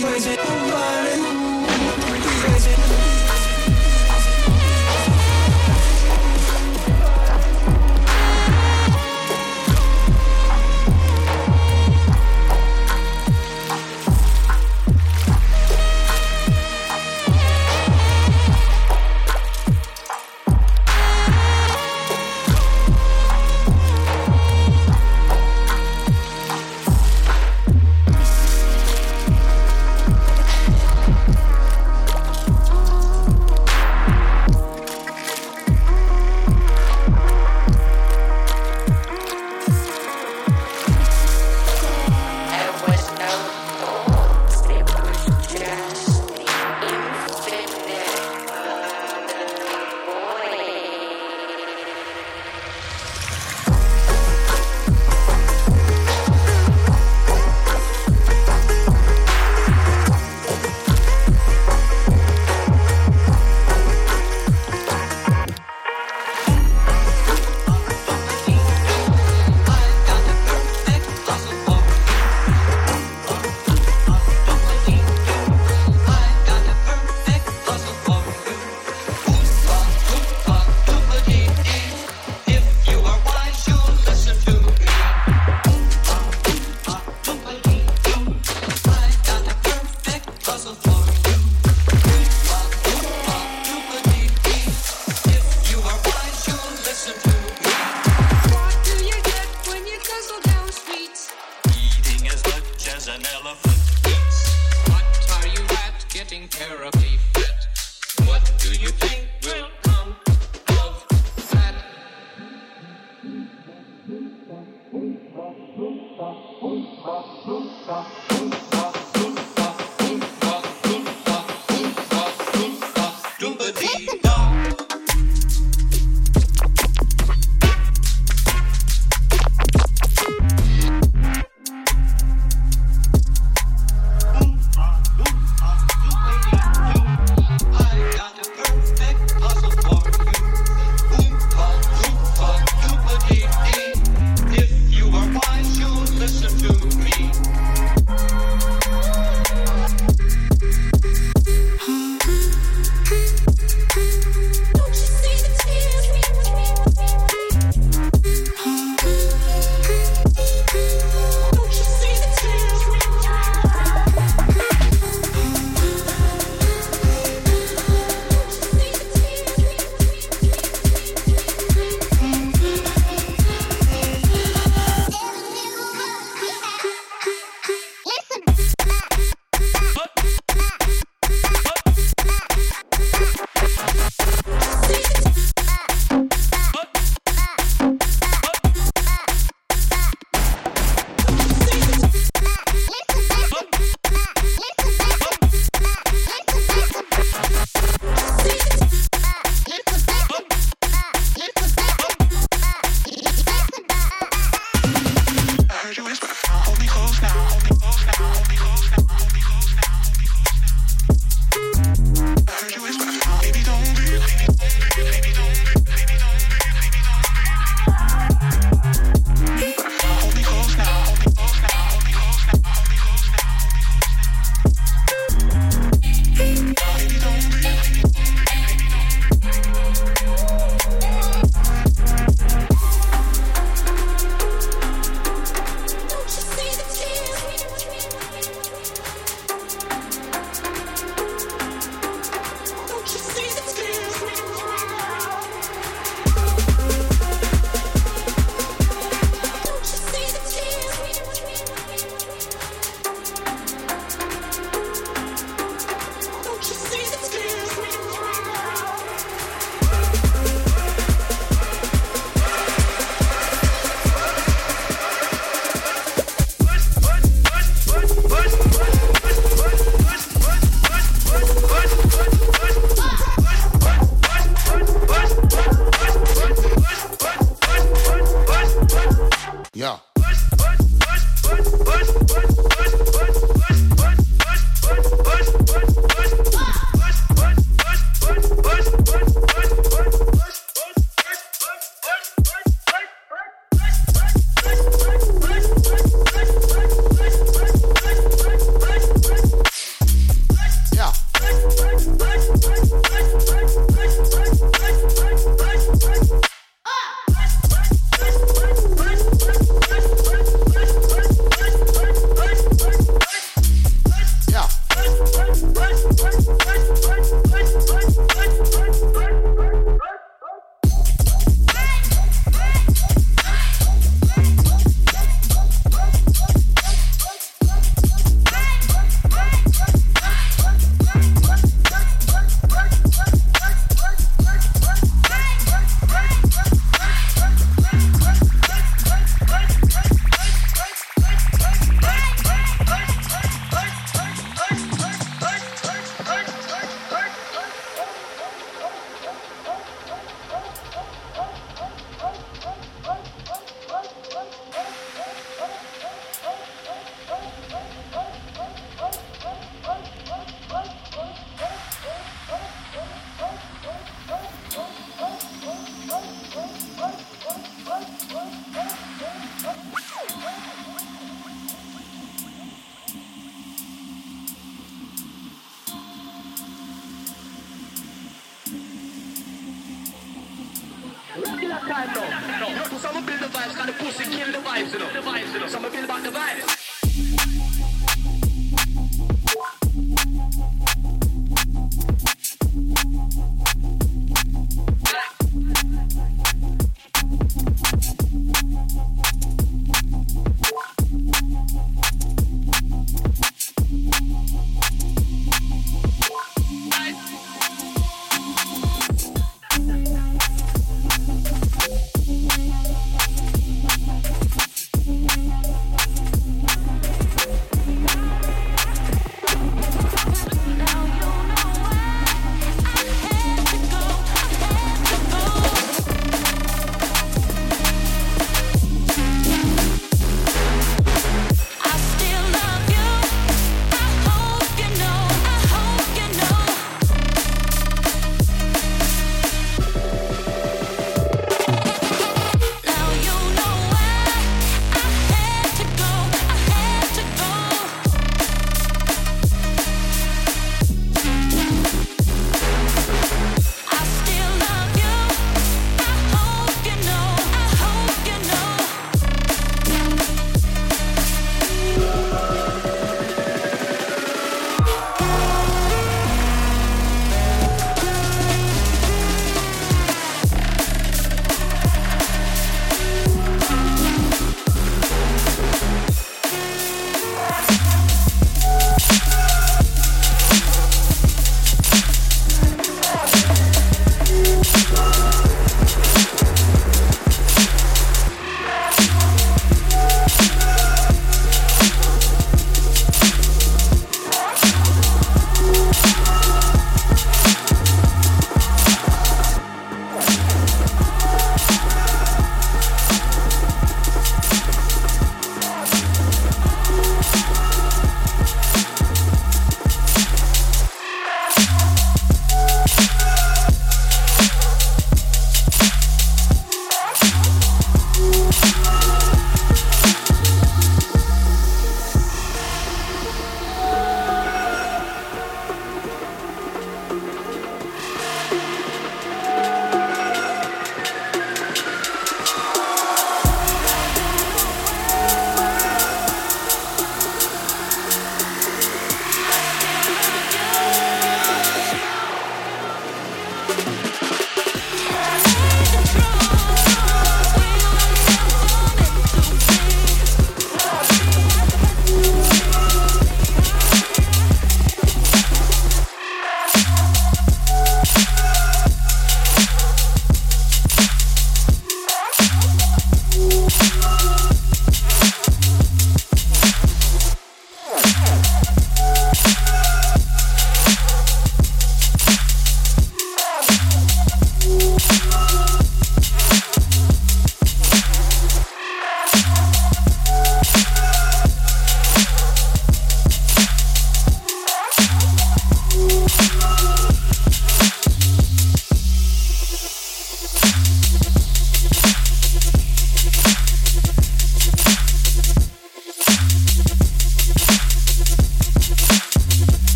Crazy.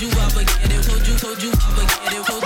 told you I would it, told you, told you I forget it.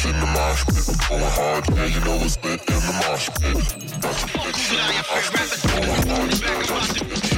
bitch in the mosh pit. Going hard, yeah, you know it's lit in the mosh pit. Got your bitch in the mosh pit. Going hard, yeah,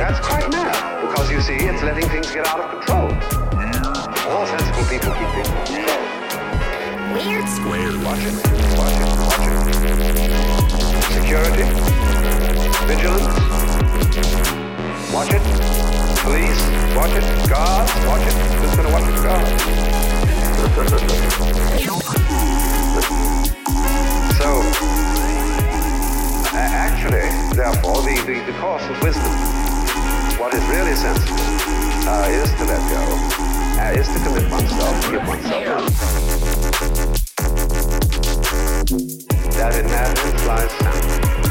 That's quite mad, because you see, it's letting things get out of control. All sensible people keep things in control. Weird square. Watch it, watch it, watch it. Security, vigilance, watch it. Police, watch it. Guards, watch it. Just gonna watch it? Guards. so, actually, therefore, the, the, the course of wisdom what is really sensible uh, is to let go, uh, is to commit oneself, to give oneself up. That in madness lies sound.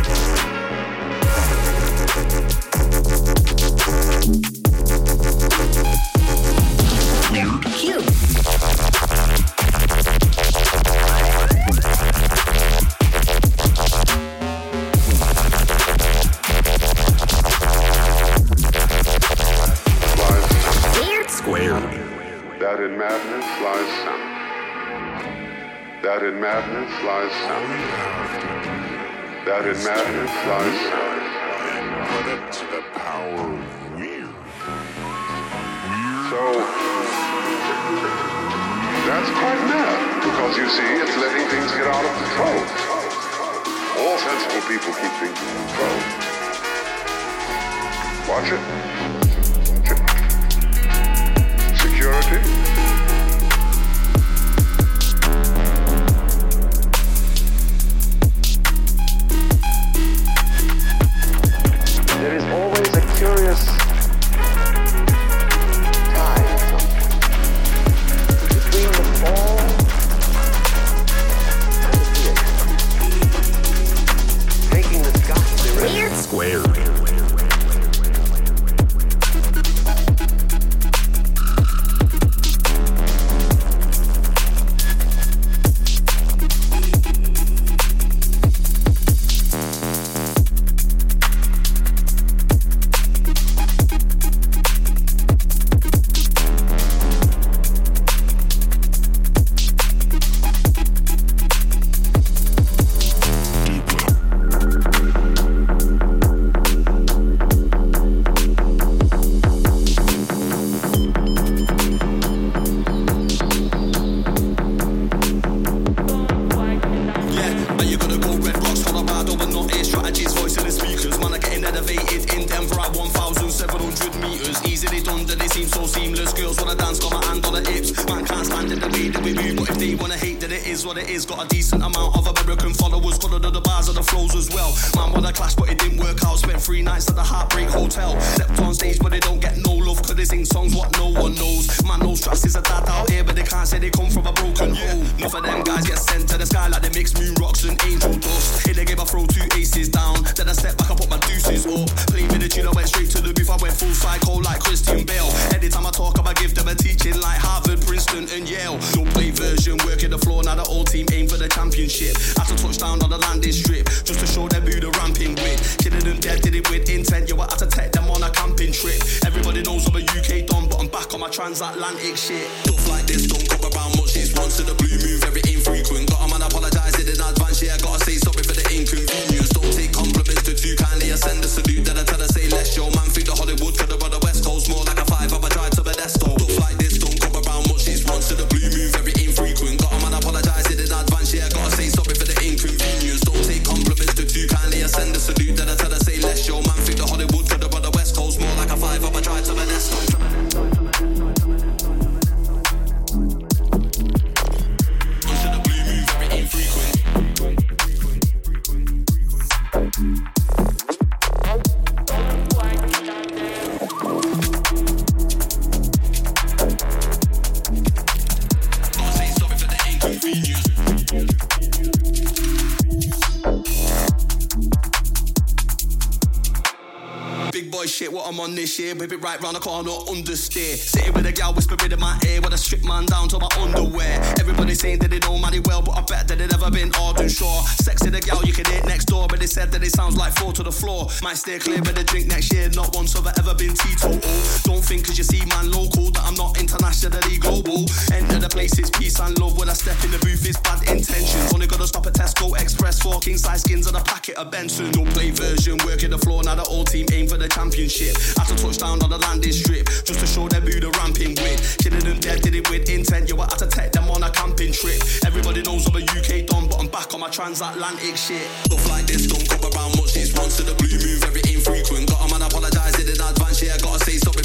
in madness lies sound. That in madness lies sound. Put it the power of weird. So that's quite mad because you see, it's letting things get out of control. All sensible people keep things in control. Watch it. Year. Whip it right round the corner, understeer. Sitting with a gal whispering in my ear, with a strip man down to my underwear. Everybody saying that they know money well, but I bet that it never been hard and sure. Sexy the gal you can hit next door, but they said that it sounds like fall to the floor. Might stay clear of the drink next year, not once have I ever been teetotal. Don't think cause you see man local that I'm not internationally global. Enter the place, it's peace and love. When I step in the booth, it's intentions. Only gotta stop at Tesco Express, four king size skins and a packet of Benson. Play version, working the floor, now the whole team aim for the championship. After to touch down on the landing strip, just to show them who the ramping with. Killing them dead, did it with intent. You were had to them on a camping trip. Everybody knows I'm a UK don, but I'm back on my transatlantic shit. Stuff like this don't come around much. These ones to the blue move, very infrequent. Got a man apologize in advance, yeah. I gotta say sorry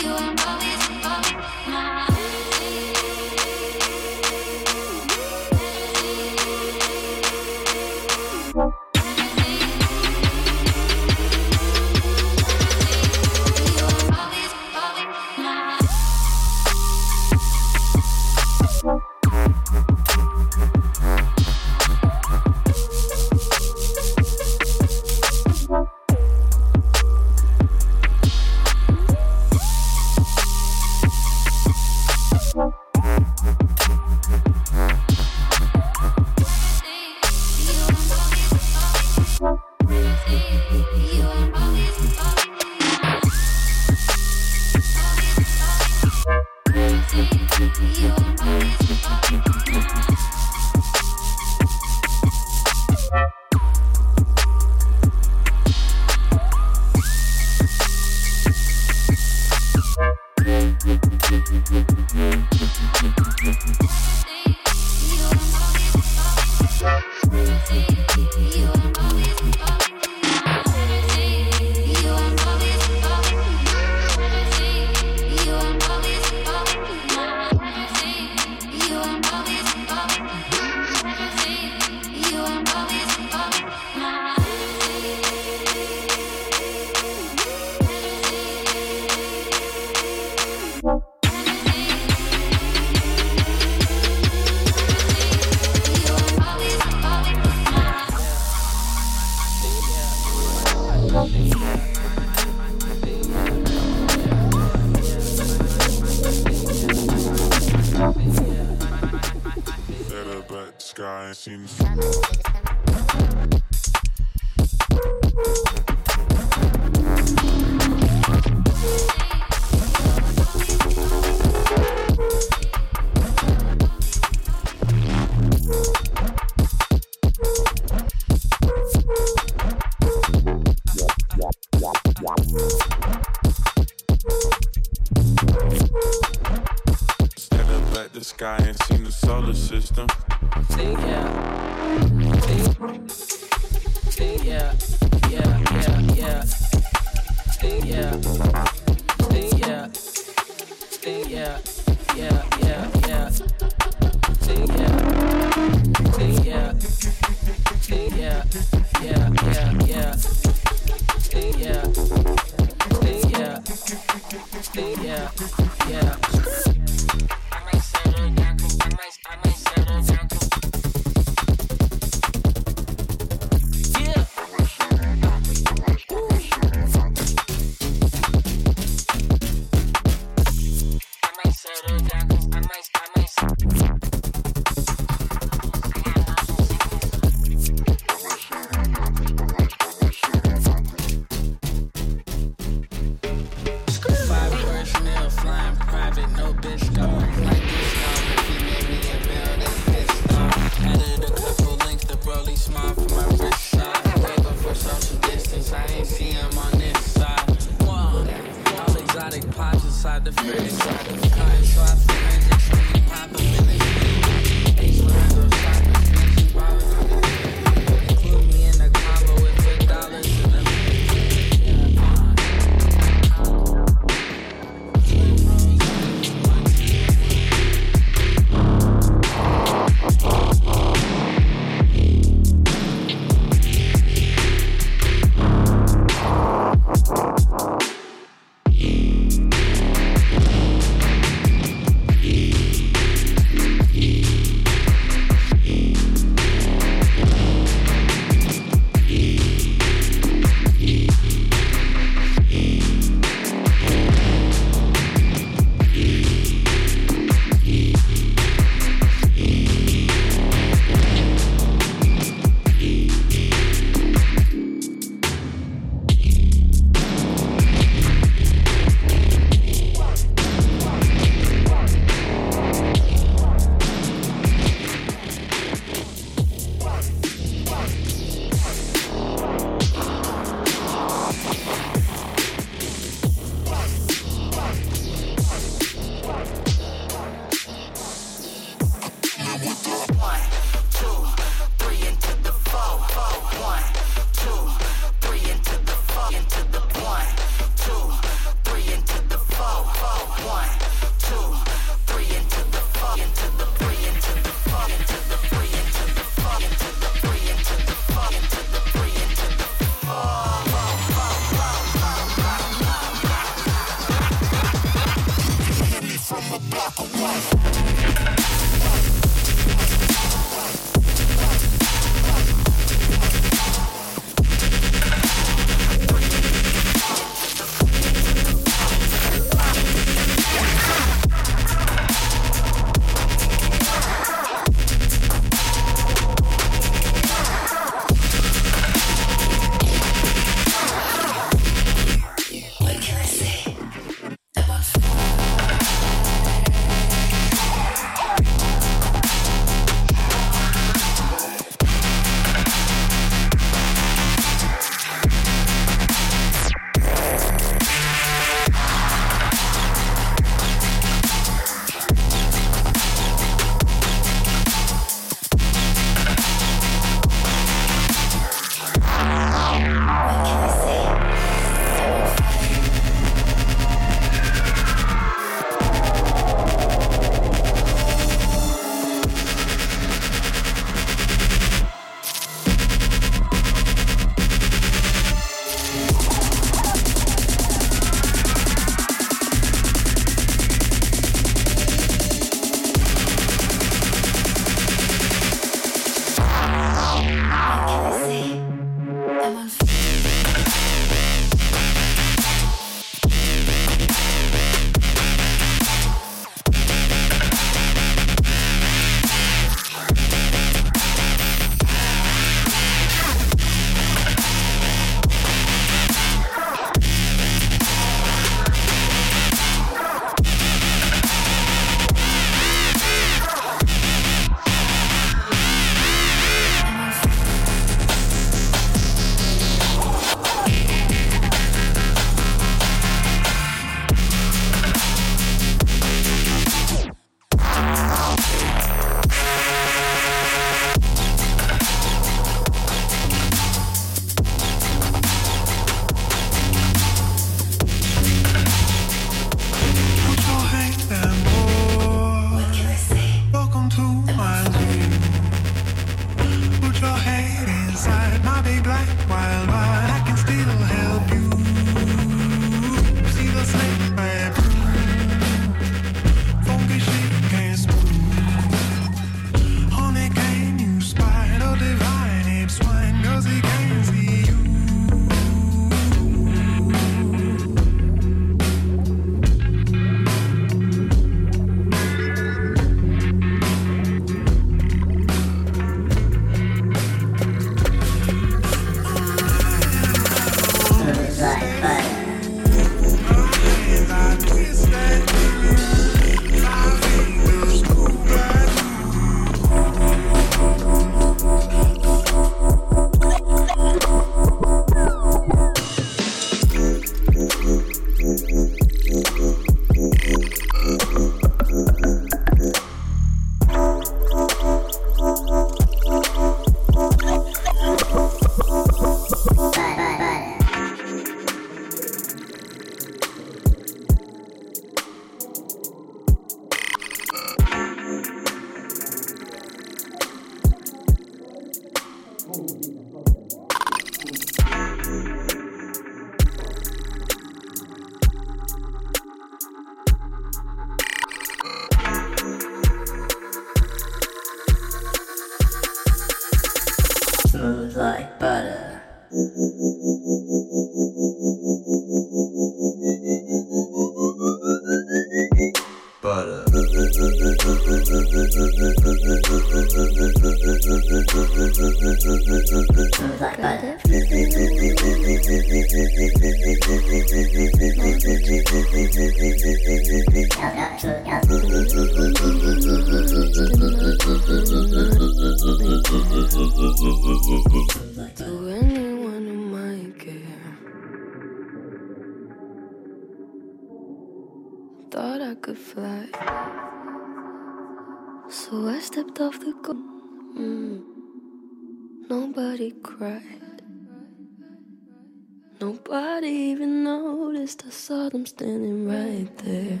saw them standing right there.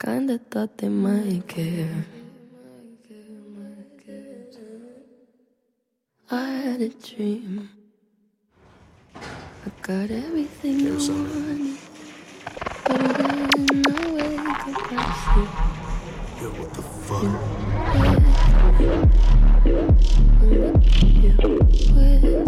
Kinda thought they might care. I had a dream. I got everything you wanted. But I wake up and sleep. Yo, what the fuck? With